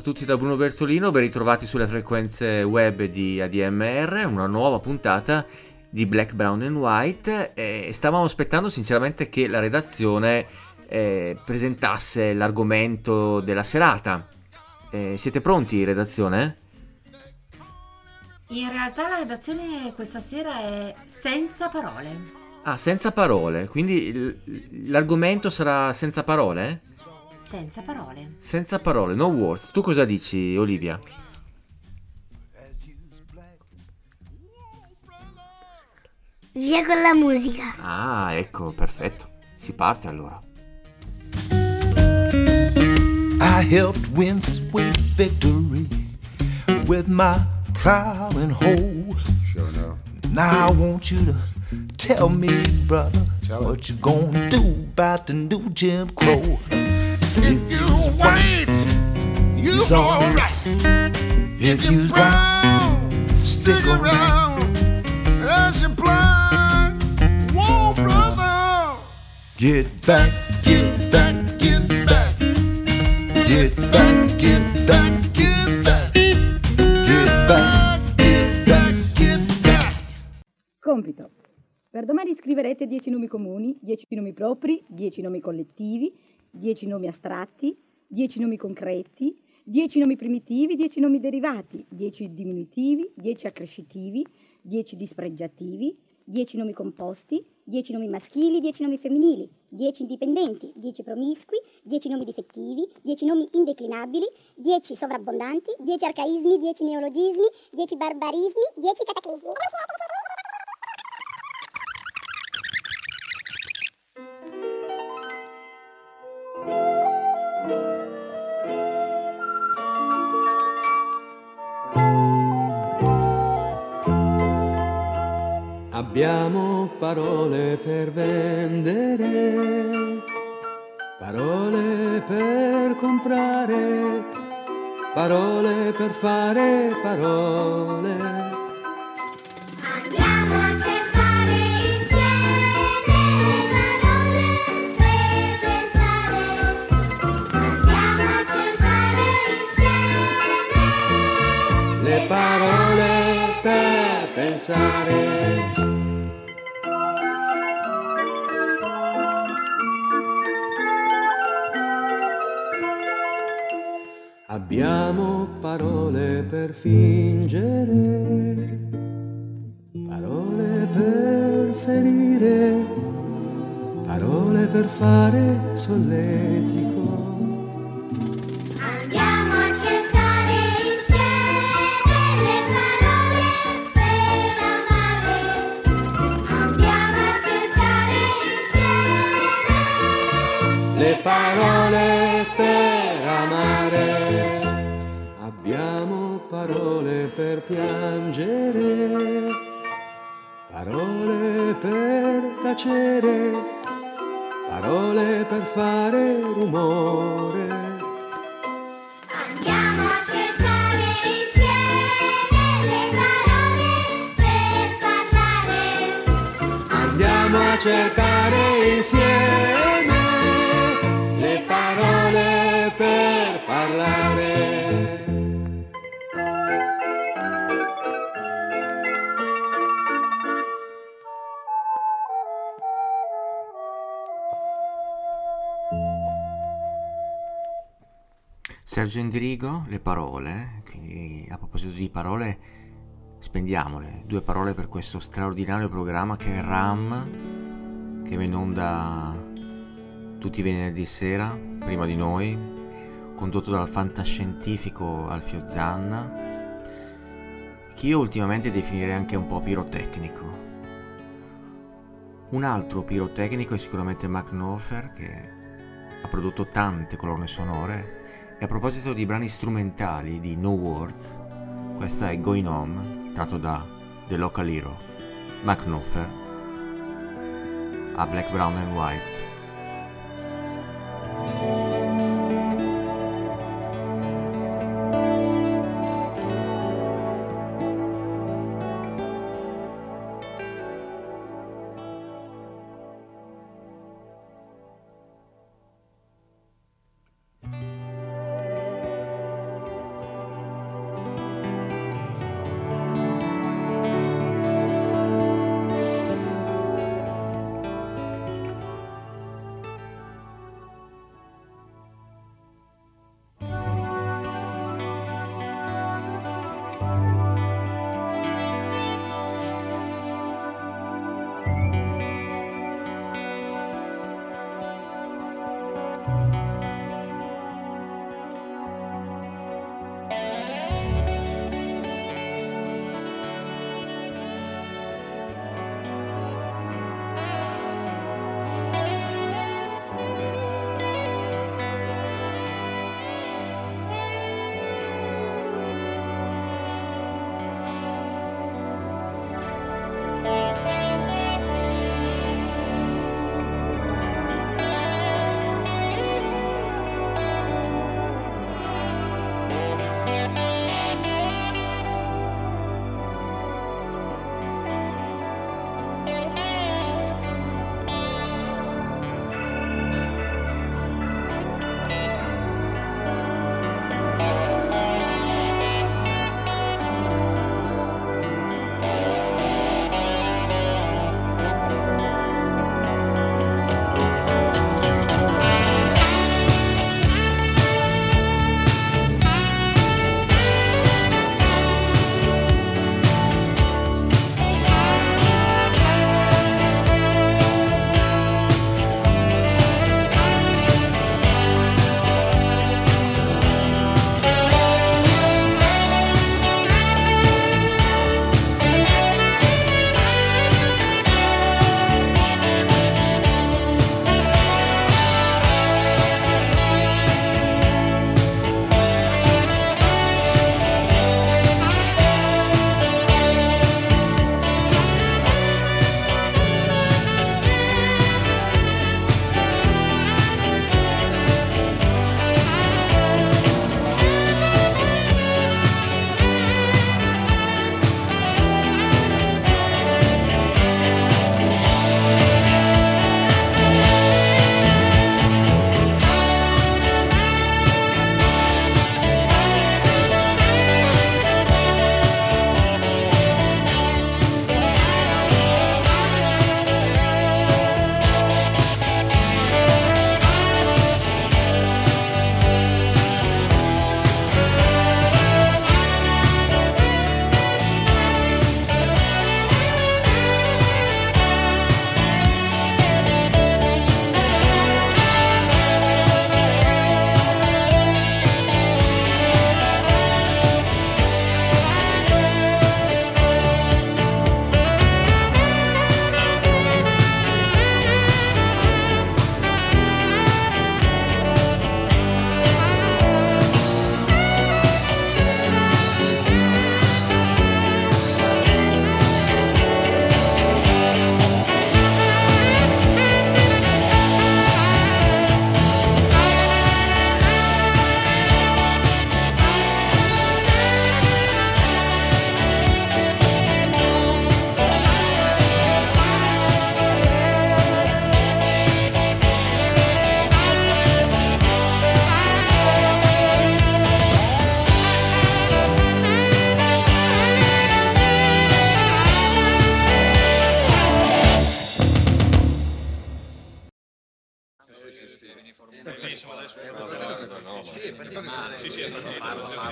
A tutti da Bruno Bertolino, ben ritrovati sulle frequenze web di ADMR, una nuova puntata di Black, Brown and White e stavamo aspettando sinceramente che la redazione eh, presentasse l'argomento della serata. Eh, siete pronti, redazione? In realtà la redazione questa sera è senza parole. Ah, senza parole, quindi l'argomento sarà senza parole? Senza parole. Senza parole, no words. Tu cosa dici, Olivia? Via con la musica. Ah, ecco, perfetto. Si parte allora. I helped win sweet victory with my proud and whole. Sure enough. Now I want you to tell me, brother, Tell what you gonna do about the new Jim Crow. If you wait, you all right. If you brown, stick around. As you blind, whoa, brother. Get back, get back, get back. Get back, get back, get back. Get back, get back, get back. Compito. Per domani scriverete 10 nomi comuni, 10 nomi propri, 10 nomi collettivi 10 nomi astratti, 10 nomi concreti, 10 nomi primitivi, 10 nomi derivati, 10 diminutivi, 10 accrescitivi, 10 dispregiativi, 10 nomi composti, 10 nomi maschili, 10 nomi femminili, 10 indipendenti, 10 promiscui, 10 nomi difettivi, 10 nomi indeclinabili, 10 sovrabbondanti, 10 arcaismi, 10 neologismi, 10 barbarismi, 10 cataclismi. Abbiamo parole per vendere, parole per comprare, parole per fare parole. Andiamo a cercare insieme parole per pensare. Abbiamo parole per fingere, parole per ferire, parole per fare solletico. Parole per piangere, parole per tacere, parole per fare rumore. Andiamo a cercare insieme le parole per parlare. Andiamo a cercare insieme le parole per parlare. Sergio Endrigo, le parole, quindi a proposito di parole, spendiamole, due parole per questo straordinario programma che è RAM, che va in onda tutti i venerdì sera, prima di noi, condotto dal fantascientifico Alfio Zanna, che io ultimamente definirei anche un po' pirotecnico. Un altro pirotecnico è sicuramente Mark Knopfler, che ha prodotto tante colonne sonore e a proposito di brani strumentali di No Words, questa è Going Home, tratto da The Local Hero, Mac Knopfler, a Black, Brown and White.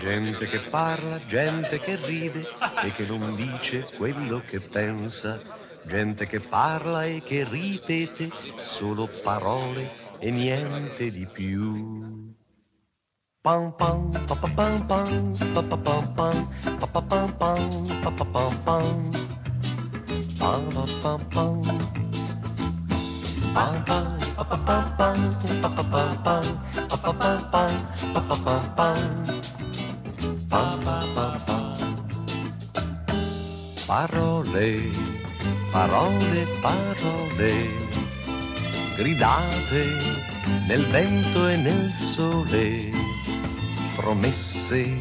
Gente che parla, gente che ride e che non dice quello che pensa. Gente che parla e che ripete solo parole e niente di più. Pam pam pa pa pam pam pa pa pam pam pa pa pam pam pa pa pam pam. Pam pa pam pam. Pam Parole, parole, parole, gridate nel vento e nel sole, promesse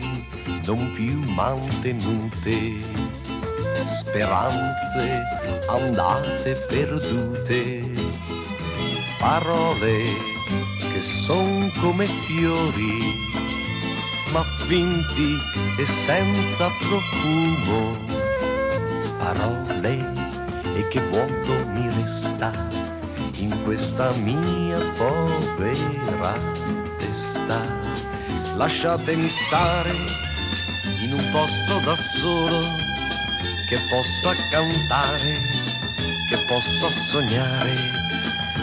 non più mantenute, speranze andate perdute parole che son come fiori, ma finti e senza profumo parole e che vuoto mi resta in questa mia povera testa. Lasciatemi stare in un posto da solo che possa cantare, che possa sognare,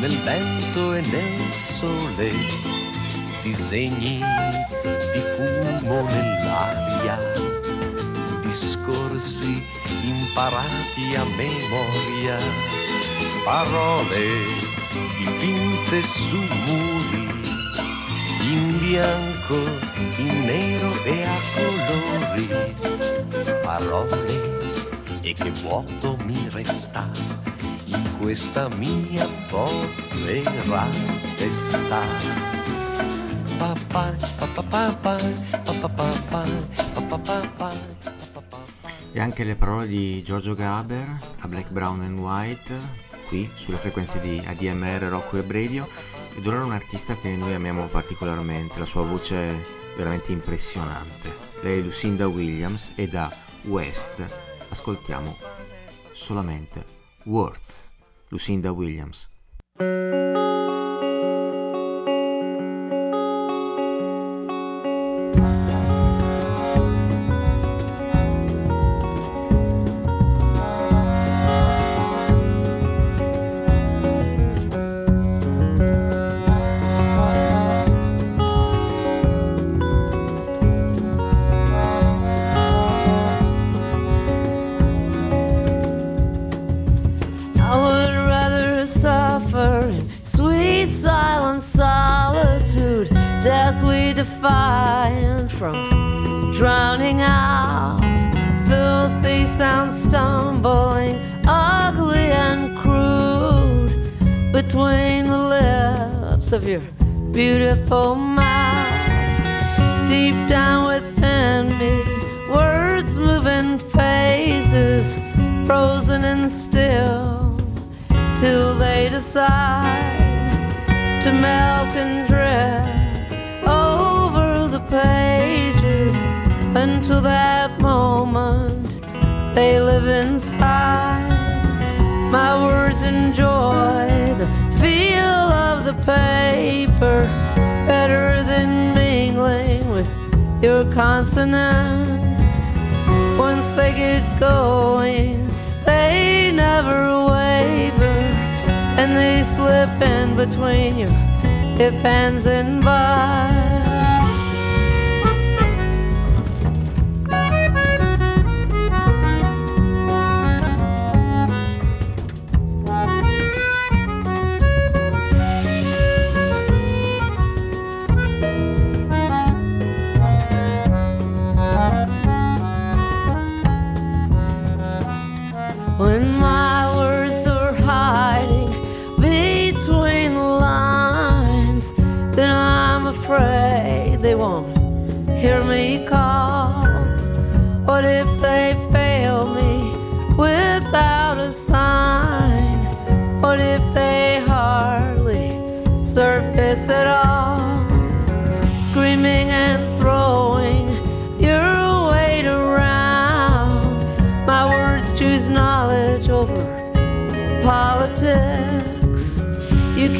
nel vento e nel sole, disegni di fumo nell'aria, discorsi imparati a memoria, parole dipinte su muri, in bianco, in nero e a colori, parole e che vuoto mi resta questa mia povera testa. E anche le parole di Giorgio Gaber a Black, Brown and White, qui sulle frequenze di ADMR, Rocco e Radio, ed ora un artista che noi amiamo particolarmente, la sua voce è veramente impressionante. Lei è Lucinda Williams e da West ascoltiamo solamente Words. Lucinda Williams.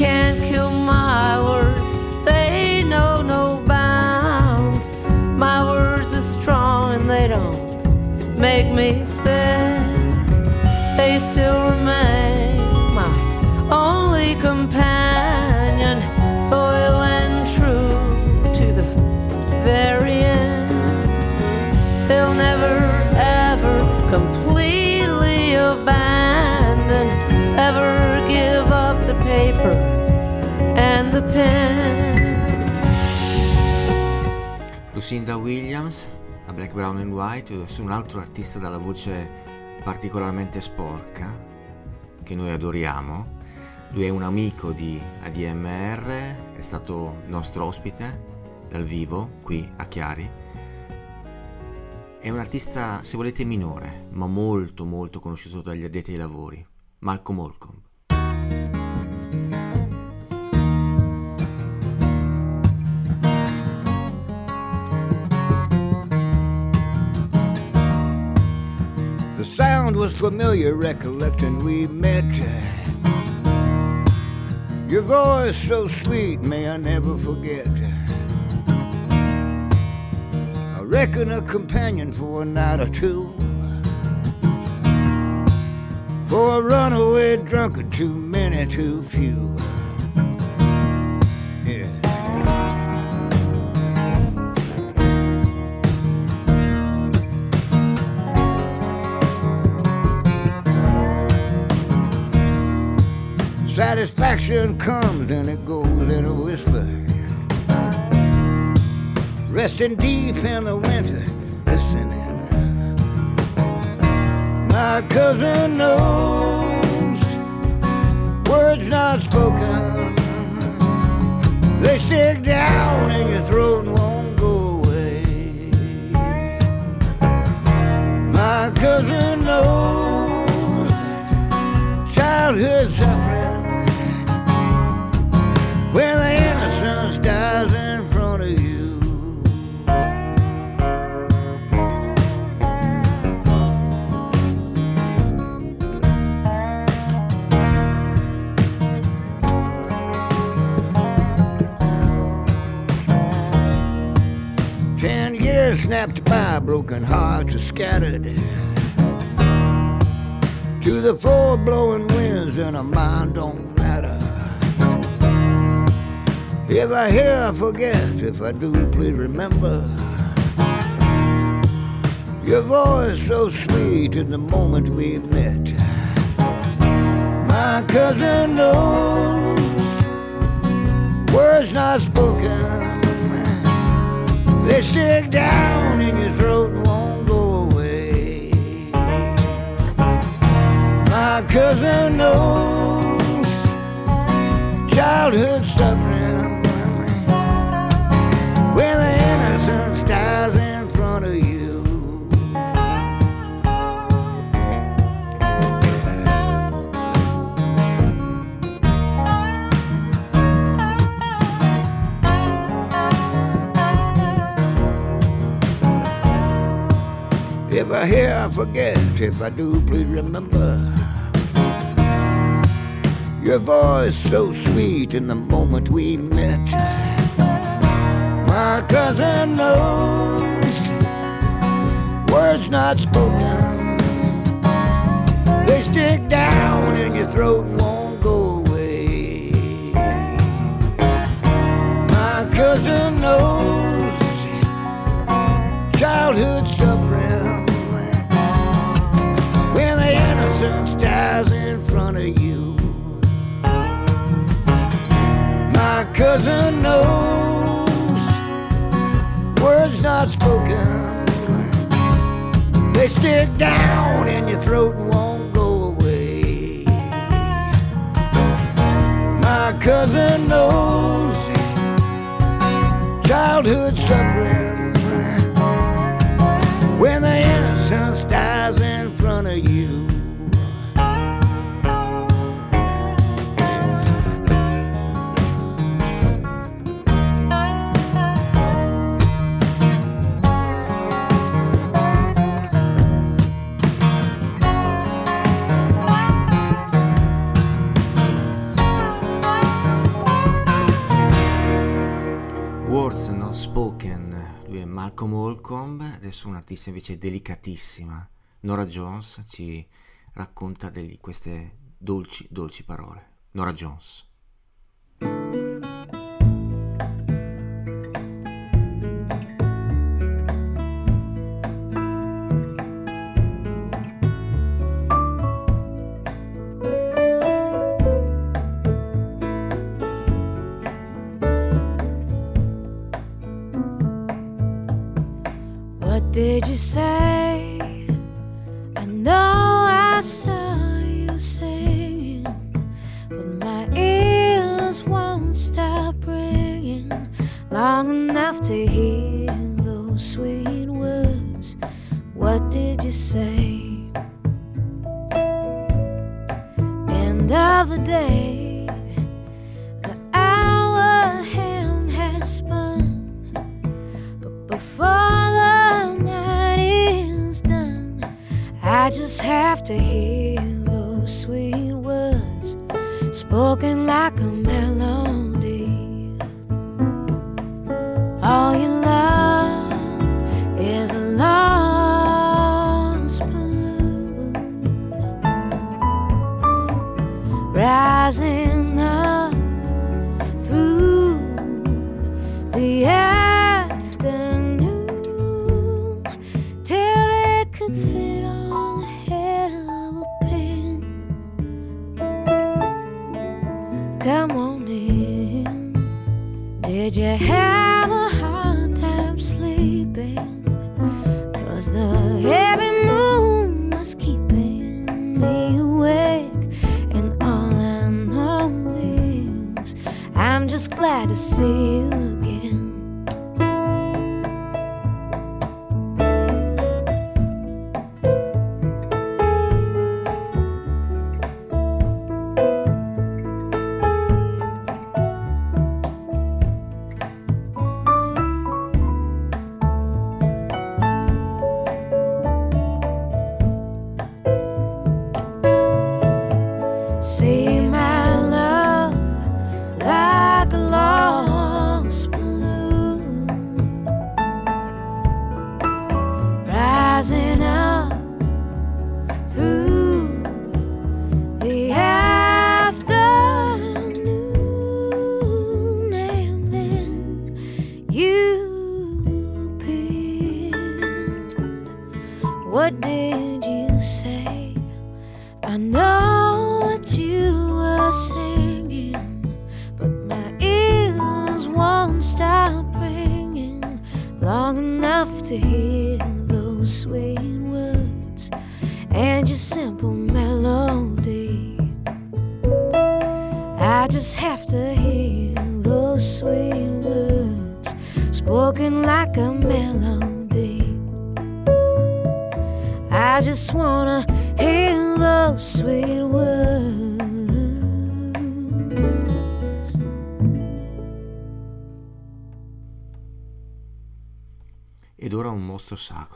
Can't kill my words, they know no bounds. My words are strong and they don't make me sick. Lucinda Williams, a Black, Brown and White, su un altro artista dalla voce particolarmente sporca, che noi adoriamo. Lui è un amico di ADMR, è stato nostro ospite dal vivo qui a Chiari. È un artista, se volete, minore, ma molto molto conosciuto dagli addetti ai lavori, Malcolm Holcomb. Was familiar, recollection we met. Your voice so sweet, may I never forget. I reckon a companion for a night or two. For a runaway drunkard, too many, too few. Satisfaction comes and it goes in a whisper. Resting deep in the winter, listening. My cousin knows words not spoken. They stick down in your throat and won't go away. My cousin knows childhood suffering when the innocence dies in front of you. Ten years snapped by, broken hearts are scattered. To the floor blowing winds, and a mind don't. If I hear, I forget. If I do, please remember. Your voice so sweet in the moment we met. My cousin knows words not spoken. They stick down in your throat and won't go away. My cousin knows childhood suffering If I hear, I forget. If I do, please remember. Your voice so sweet in the moment we met. My cousin knows words not spoken. They stick down in your throat and won't go away. My cousin knows childhood innocence dies in front of you. My cousin knows words not spoken. They stick down in your throat and won't go away. My cousin knows childhood suffering adesso un'artista invece delicatissima, Nora Jones, ci racconta di queste dolci, dolci parole. Nora Jones.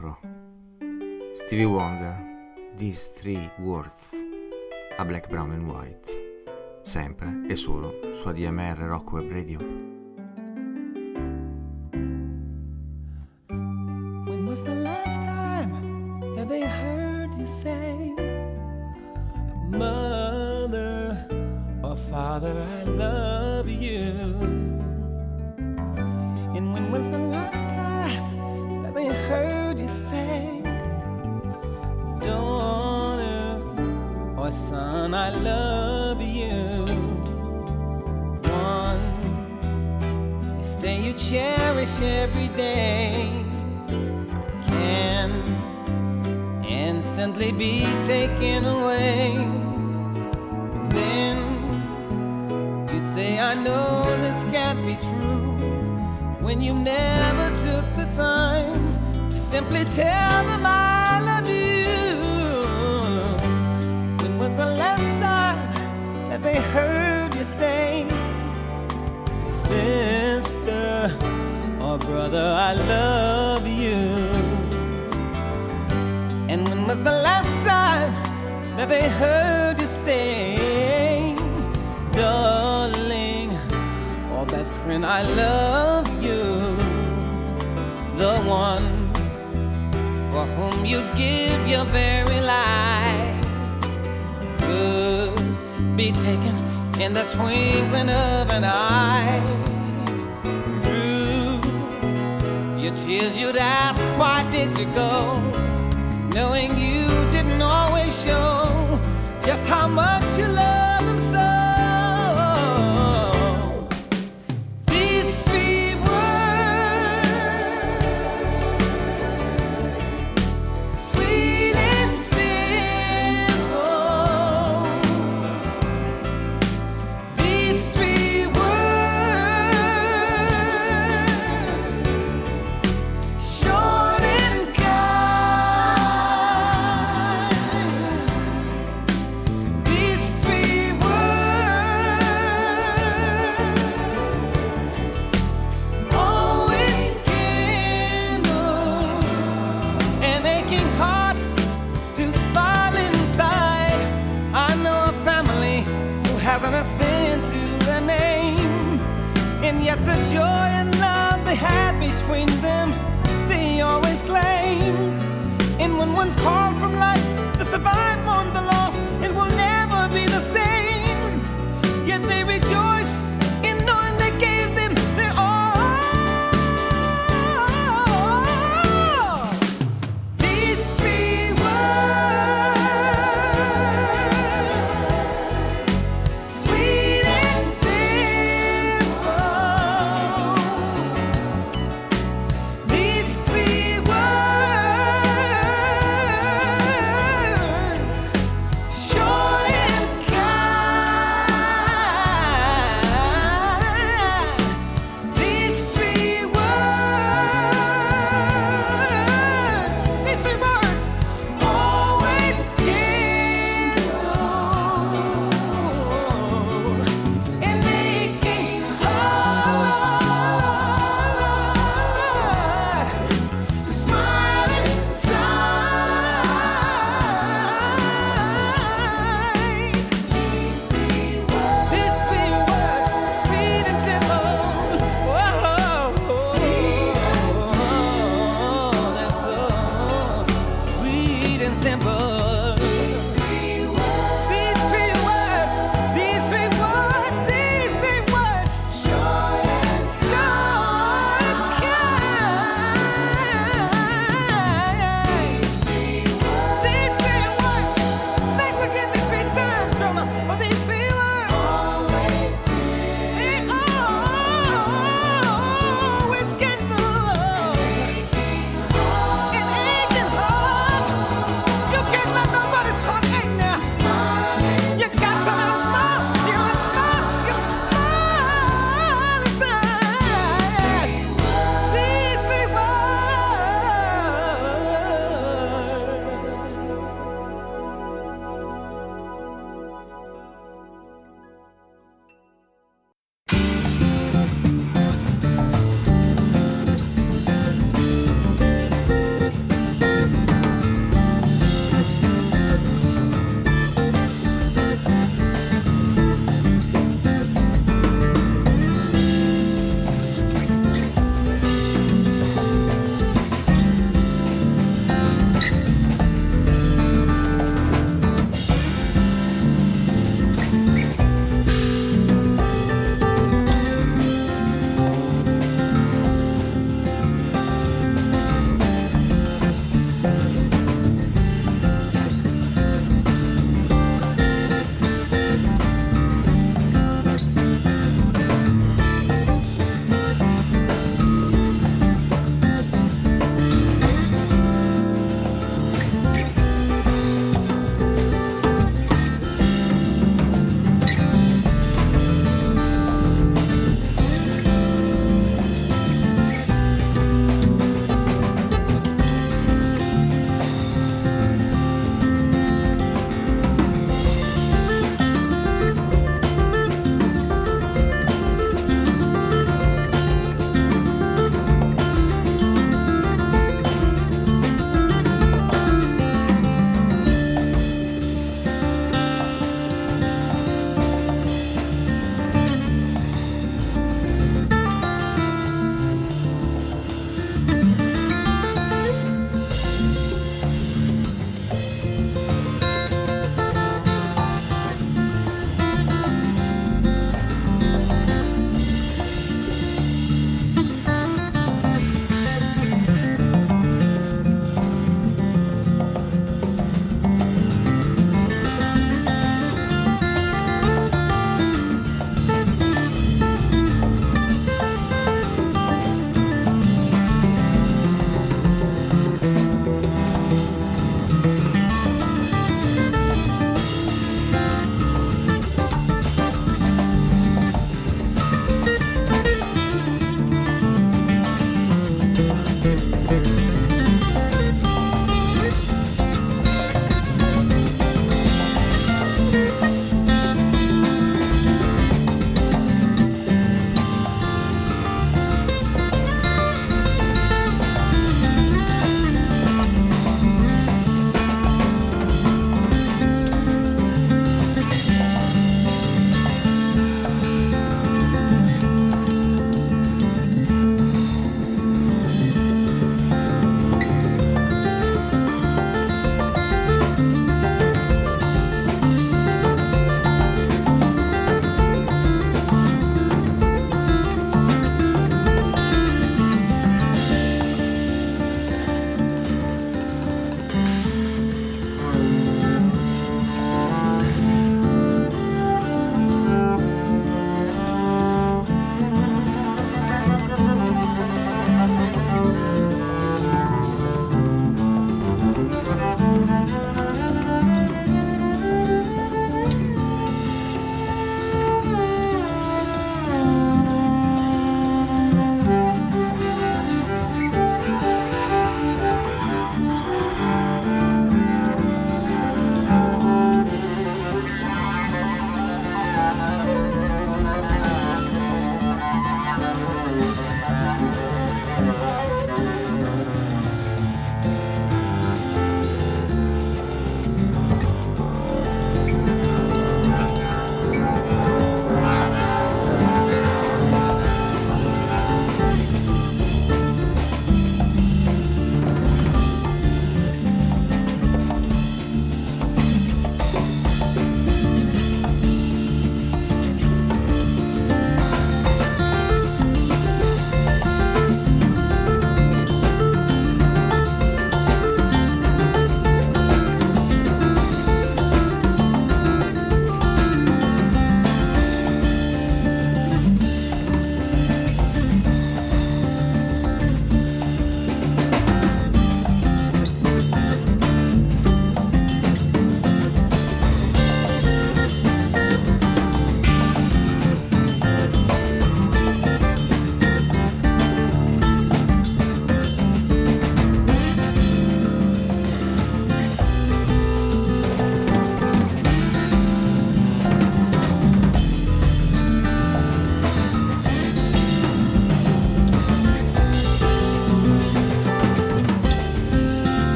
sacro. Stevie Wonder, These Three Words, a Black, Brown and White, sempre e solo su ADMR Rock Web Radio.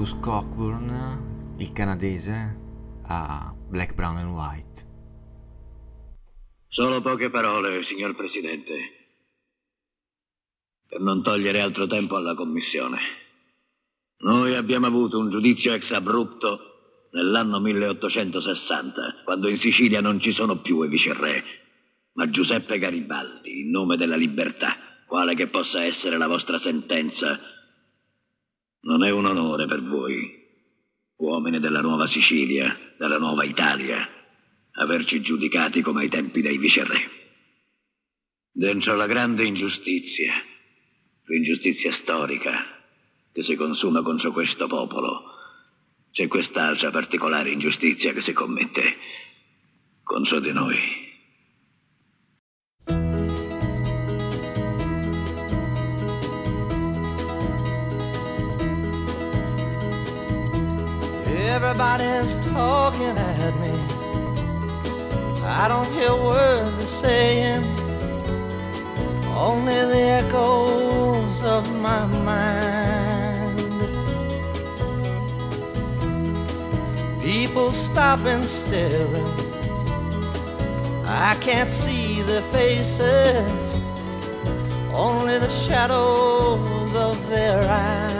Bruce Cockburn, il canadese, a Black, Brown and White. Solo poche parole, signor Presidente, per non togliere altro tempo alla Commissione. Noi abbiamo avuto un giudizio ex abrupto nell'anno 1860, quando in Sicilia non ci sono più i viceré, ma Giuseppe Garibaldi, in nome della libertà, quale che possa essere la vostra sentenza, non è un onore per voi, uomini della nuova Sicilia, della nuova Italia, averci giudicati come ai tempi dei viceré. Dentro la grande ingiustizia, l'ingiustizia storica che si consuma contro questo popolo, c'è quest'altra particolare ingiustizia che si commette contro di noi. Everybody's talking at me. I don't hear words they're saying, only the echoes of my mind. People stop stopping staring. I can't see their faces, only the shadows of their eyes.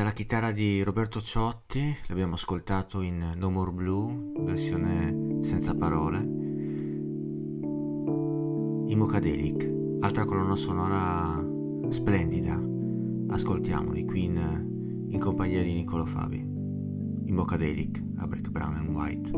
alla chitarra di Roberto Ciotti, l'abbiamo ascoltato in No More Blue, versione senza parole. I Mocadelic, altra colonna sonora splendida, ascoltiamoli qui in, in compagnia di Niccolo Fabi. I Mocadelic a Black, Brown and White.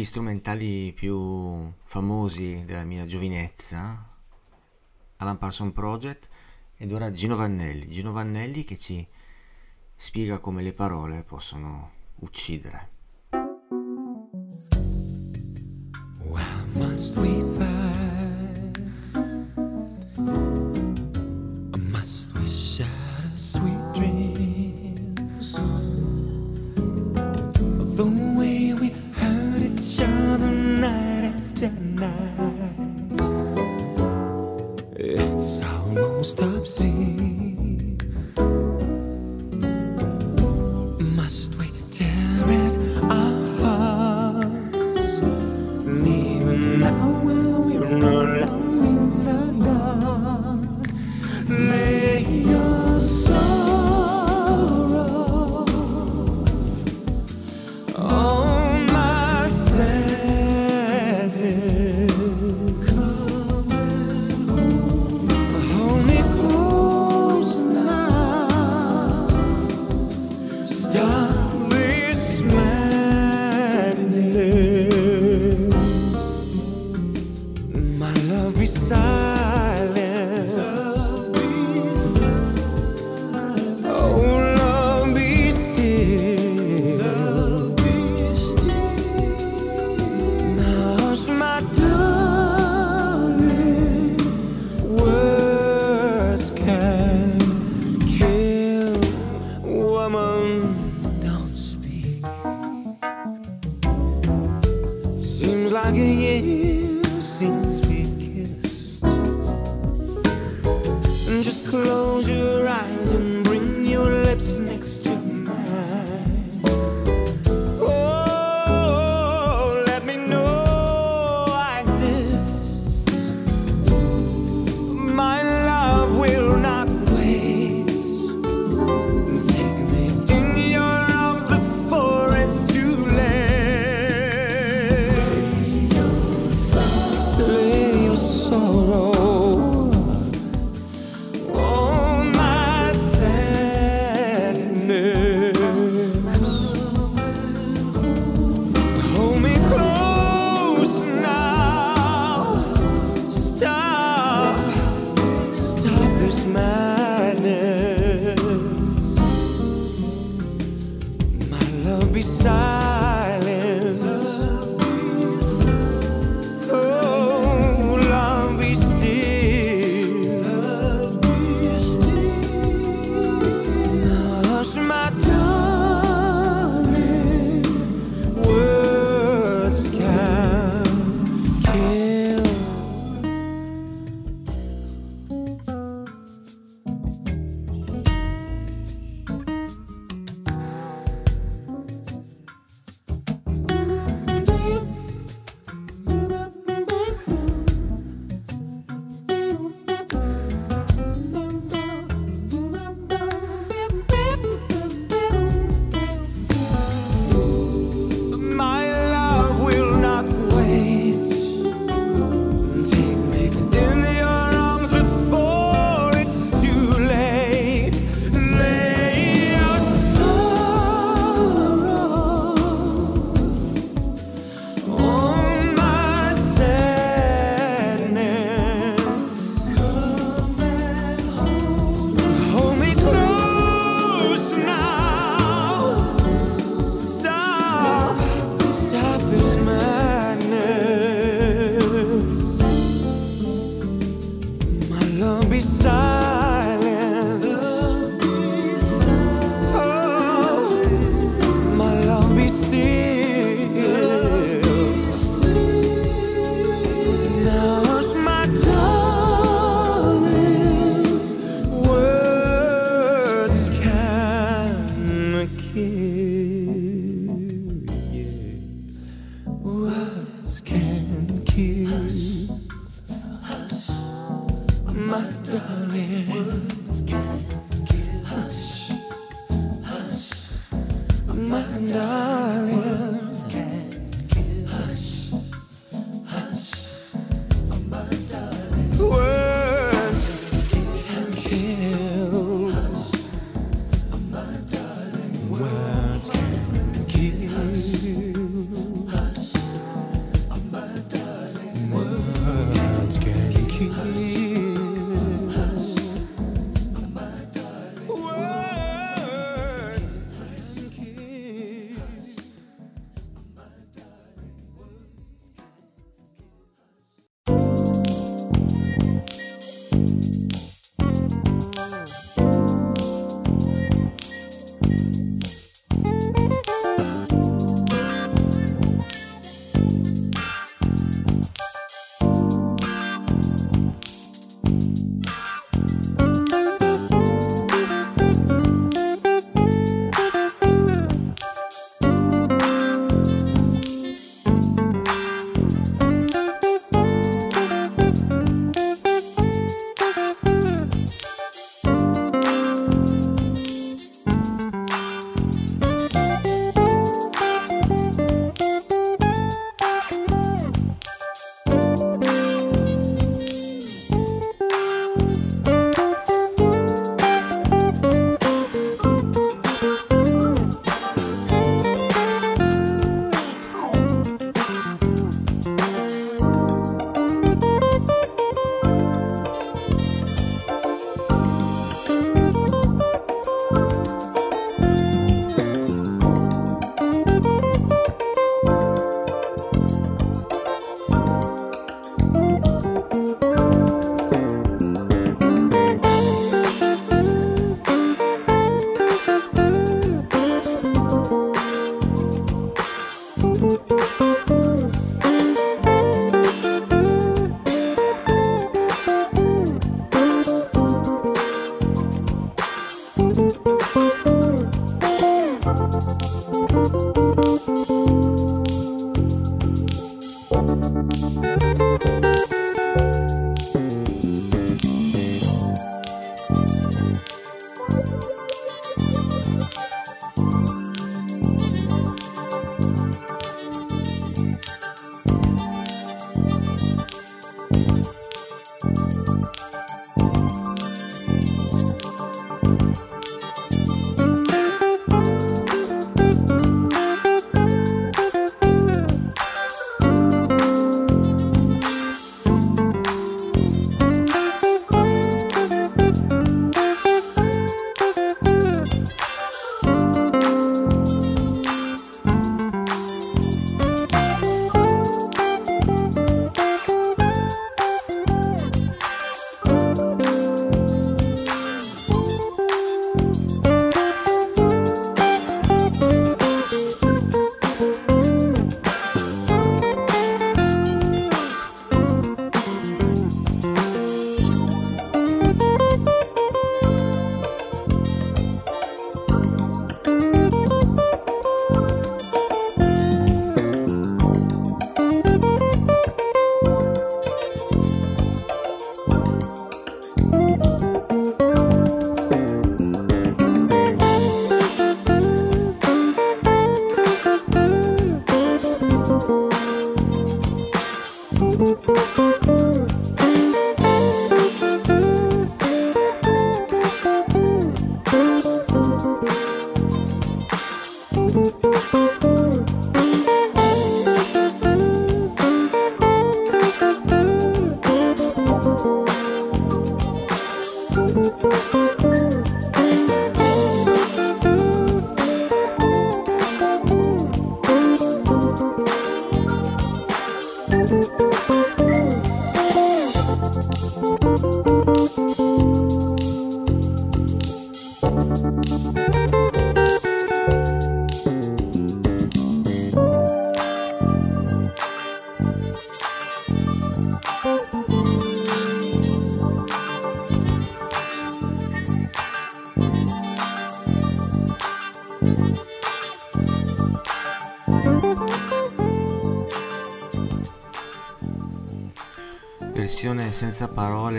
degli strumentali più famosi della mia giovinezza, Alan Parson Project ed ora Gino Vannelli. Gino Vannelli che ci spiega come le parole possono uccidere. Wow, Romão stop see.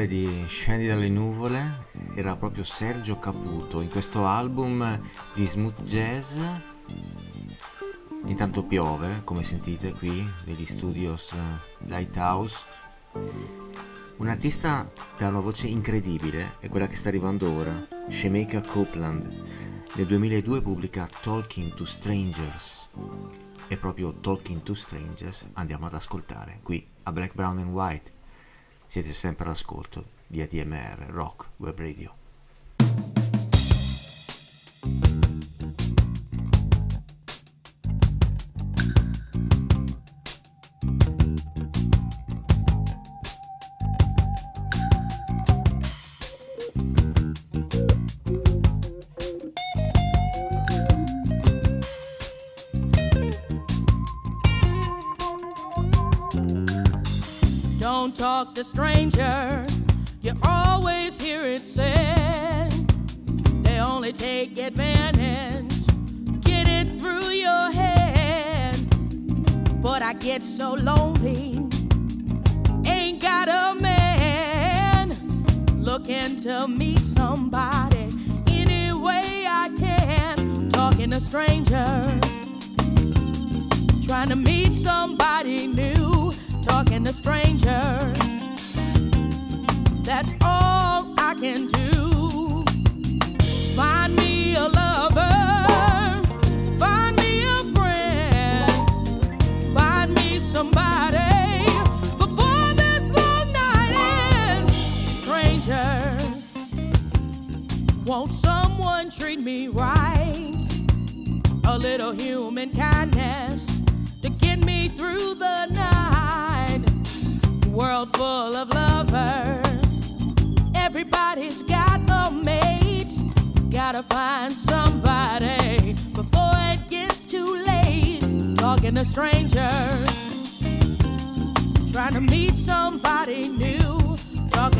Parole di Scendi dalle nuvole era proprio Sergio Caputo in questo album di smooth jazz. Intanto piove, come sentite qui negli studios Lighthouse. Un artista che ha una voce incredibile è quella che sta arrivando ora, Shemeka Copeland. Nel 2002 pubblica Talking to Strangers. E proprio Talking to Strangers andiamo ad ascoltare qui a Black, Brown and White. Siete sempre all'ascolto di ADMR Rock Web Radio. Strangers, won't someone treat me right? A little human kindness to get me through the night. World full of lovers, everybody's got a mate. Gotta find somebody before it gets too late. Talking to strangers, trying to meet somebody new.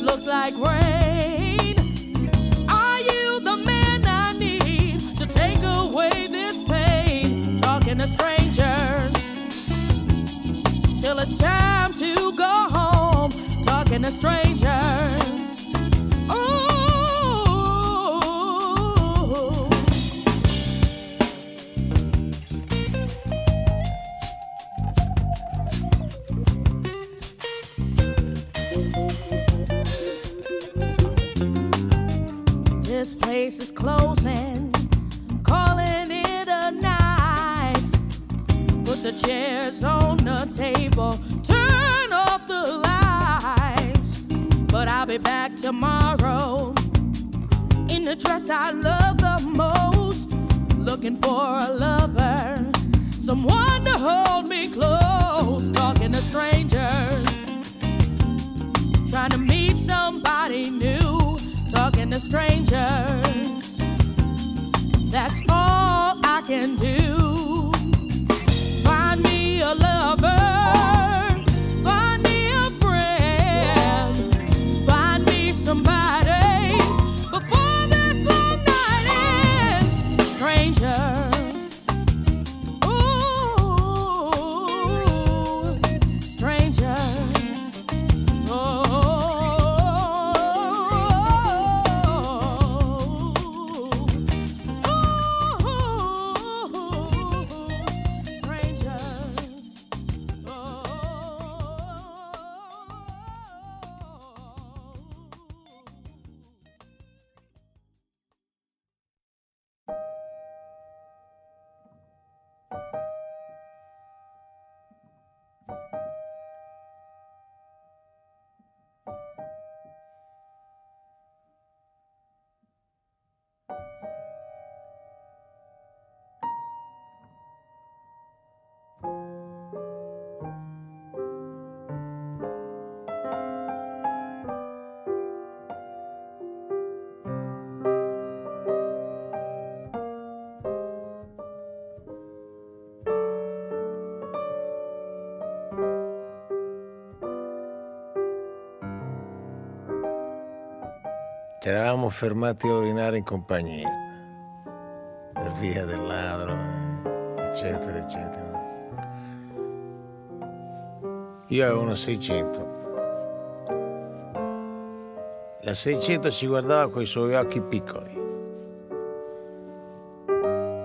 weather? Look like rain? Are you the man I need to take away this pain? Talking to strangers till it's time to go home. Talking to strangers. This place is closing, calling it a night. Put the chairs on the table, turn off the lights. But I'll be back tomorrow in the dress I love the most. Looking for a lover, someone to hold me close. Talking to strangers, trying to meet somebody new. Talking to strangers, that's all I can do. Find me a lover, Ci eravamo fermati a urinare in compagnia, per via del ladro, eh, eccetera, eccetera. Io avevo una 600. La 600 ci guardava con i suoi occhi piccoli.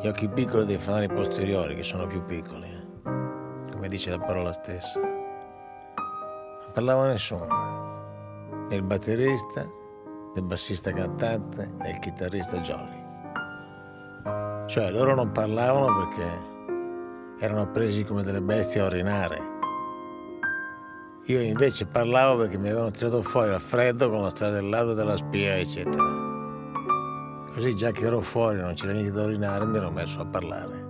Gli occhi piccoli dei fanali posteriori, che sono più piccoli, eh, come dice la parola stessa. Non parlava nessuno, né il batterista, il bassista cantante, né il chitarrista Jolly. Cioè loro non parlavano perché erano presi come delle bestie a orinare. Io invece parlavo perché mi avevano tirato fuori al freddo con la storia del lago della spia, eccetera. Così già che ero fuori, non c'era niente da orinare, mi ero messo a parlare.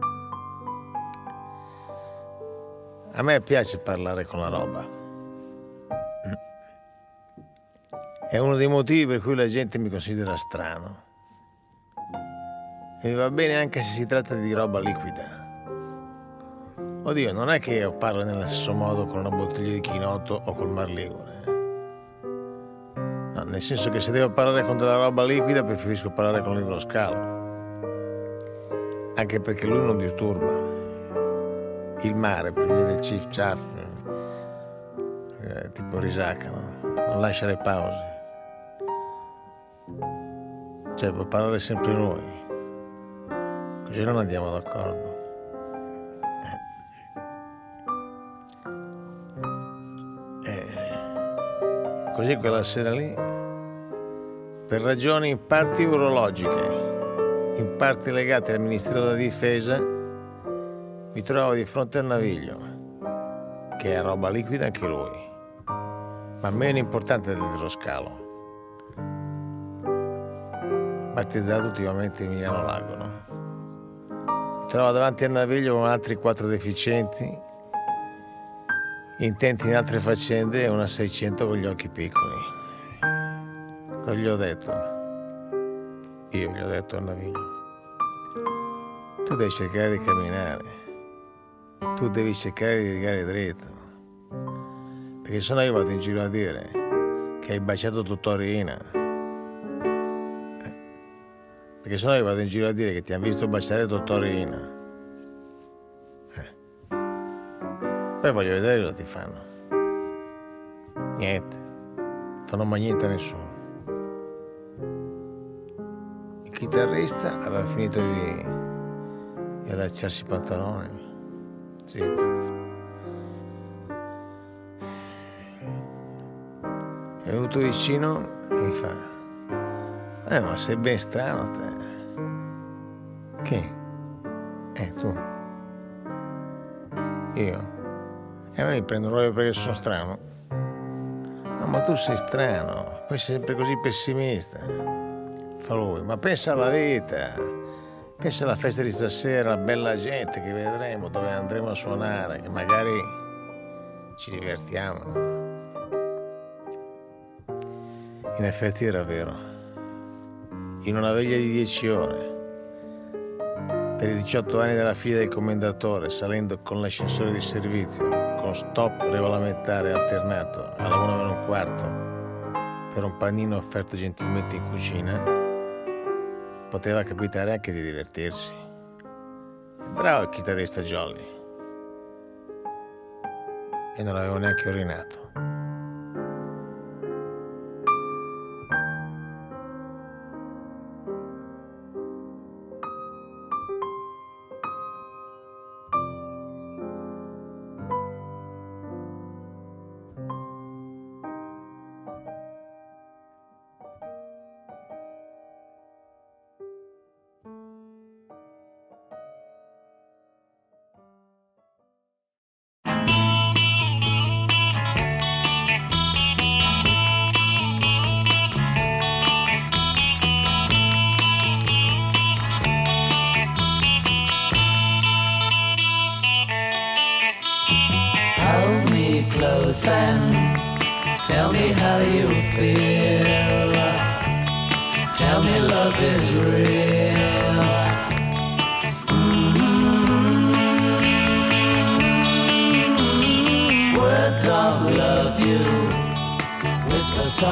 A me piace parlare con la roba. È uno dei motivi per cui la gente mi considera strano. E mi va bene anche se si tratta di roba liquida. Oddio, non è che io parlo nello stesso modo con una bottiglia di chinotto o col Mar Ligure. No, nel senso che se devo parlare con della roba liquida preferisco parlare con l'idroscalo. Anche perché lui non disturba. Il mare, per via del chief chaff, eh, tipo risacca, no? Non lascia le pause. Cioè, può parlare sempre lui. Così non andiamo d'accordo. Eh. Così quella sera lì, per ragioni in parti urologiche, in parti legate al Ministero della Difesa, mi trovo di fronte al naviglio, che è roba liquida anche lui, ma meno importante dell'idroscalo. Battezzato ultimamente Emiliano Lago, no? Mi trovo davanti al naviglio con altri quattro deficienti, intenti in altre faccende e una 600 con gli occhi piccoli. Cosa gli ho detto? Io gli ho detto al naviglio. Tu devi cercare di camminare. Tu devi cercare di rigare dritto. Perché sennò io vado in giro a dire che hai baciato Tuttorina. Eh. Perché sennò io vado in giro a dire che ti hanno visto baciare Tuttorina. Eh. Poi voglio vedere cosa ti fanno. Niente. Fanno mai niente a nessuno. Il chitarrista aveva finito di, di allacciarsi i pantaloni. Sì. È venuto vicino e mi fa: Eh, ma sei ben strano te. Che? Eh, tu. Io? E me mi prendono proprio perché sono strano. No, ma tu sei strano, poi sei sempre così pessimista. Fa lui, ma pensa alla vita, pensa alla festa di stasera, alla bella gente che vedremo, dove andremo a suonare, che magari ci divertiamo. In effetti era vero. In una veglia di dieci ore, per i 18 anni della figlia del commendatore, salendo con l'ascensore di servizio, con stop regolamentare alternato alla 1 meno un quarto, per un panino offerto gentilmente in cucina, poteva capitare anche di divertirsi. Bravo il chitarrista Jolly. E non avevo neanche urinato.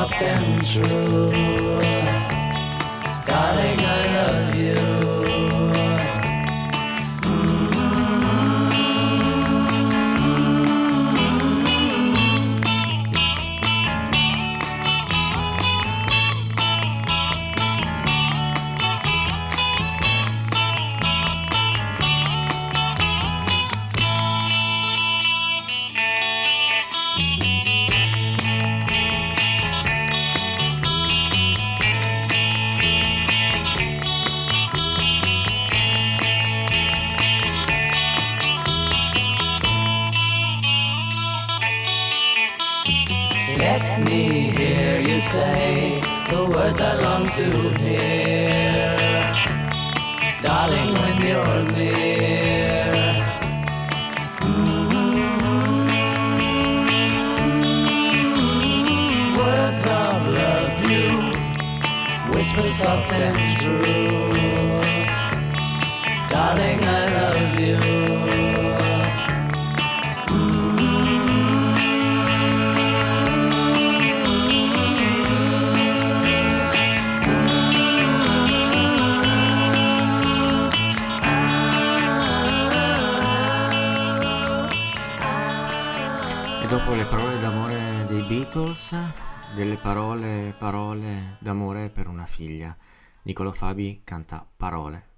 Soft and true. Niccolo Fabi canta Parole.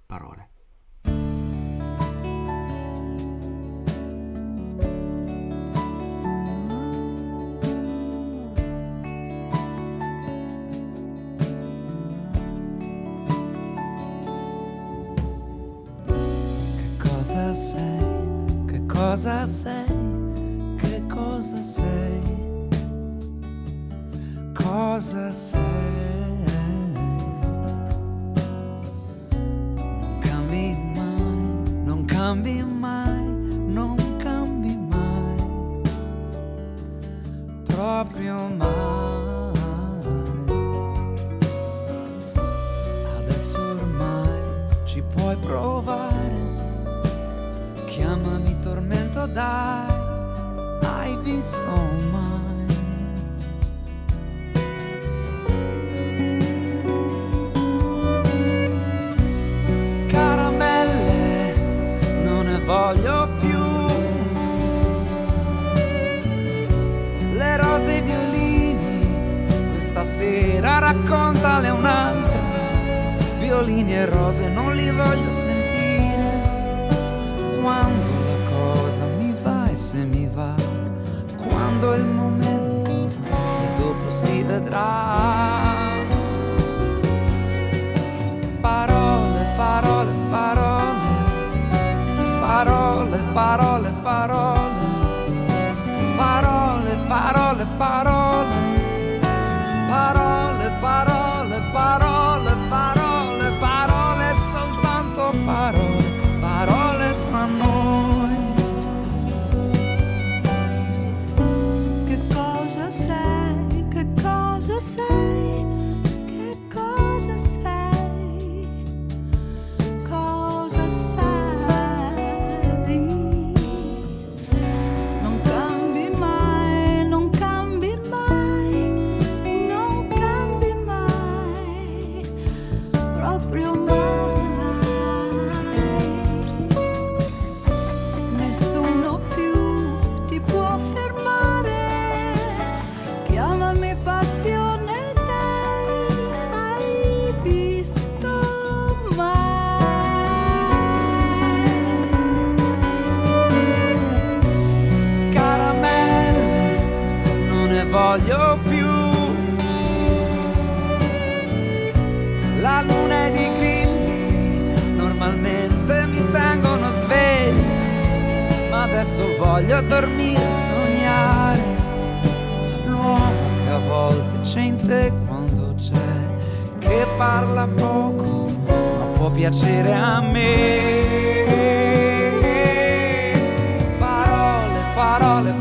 proprio mai. Adesso ormai ci puoi provare. Chiamami tormento, dai, hai visto un sera raccontale un'altra. Violini e rose non li voglio sentire. Quando la cosa mi va e se mi va, quando è il momento e dopo si vedrà. Parole, parole, parole, parole, parole, parole, parole, parole, parole. adesso voglio dormire e sognare. L'uomo che a volte c'è in te quando c'è che parla poco ma può piacere a me. Parole parole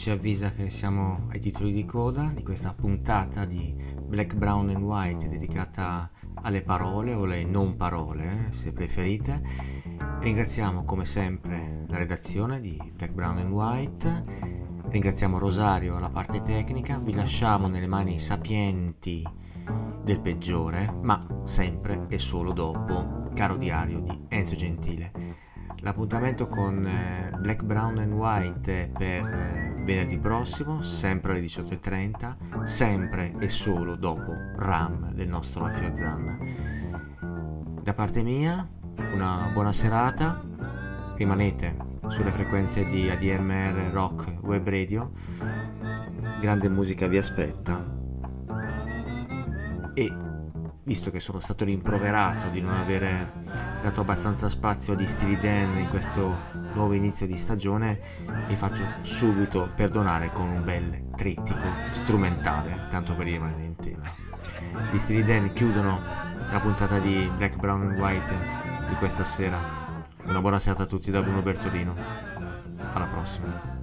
ci avvisa che siamo ai titoli di coda di questa puntata di Black, Brown and White dedicata alle parole o alle non parole, eh, se preferite. Ringraziamo come sempre la redazione di Black, Brown and White. Ringraziamo Rosario alla parte tecnica. Vi lasciamo nelle mani sapienti del peggiore, ma sempre e solo dopo Caro Diario di Enzo Gentile. L'appuntamento con eh, Black, Brown and White per eh, venerdì prossimo, sempre alle 18.30, sempre e solo dopo Ram del nostro Affio Zanna. Da parte mia, una buona serata, rimanete sulle frequenze di ADMR Rock Web Radio, grande musica vi aspetta. E visto che sono stato rimproverato di non avere dato abbastanza spazio agli stili Dan in questo nuovo inizio di stagione, mi faccio subito perdonare con un bel trittico strumentale, tanto per rimanere in tema. Gli stili Dan chiudono la puntata di Black, Brown and White di questa sera. Una buona serata a tutti da Bruno Bertolino. Alla prossima.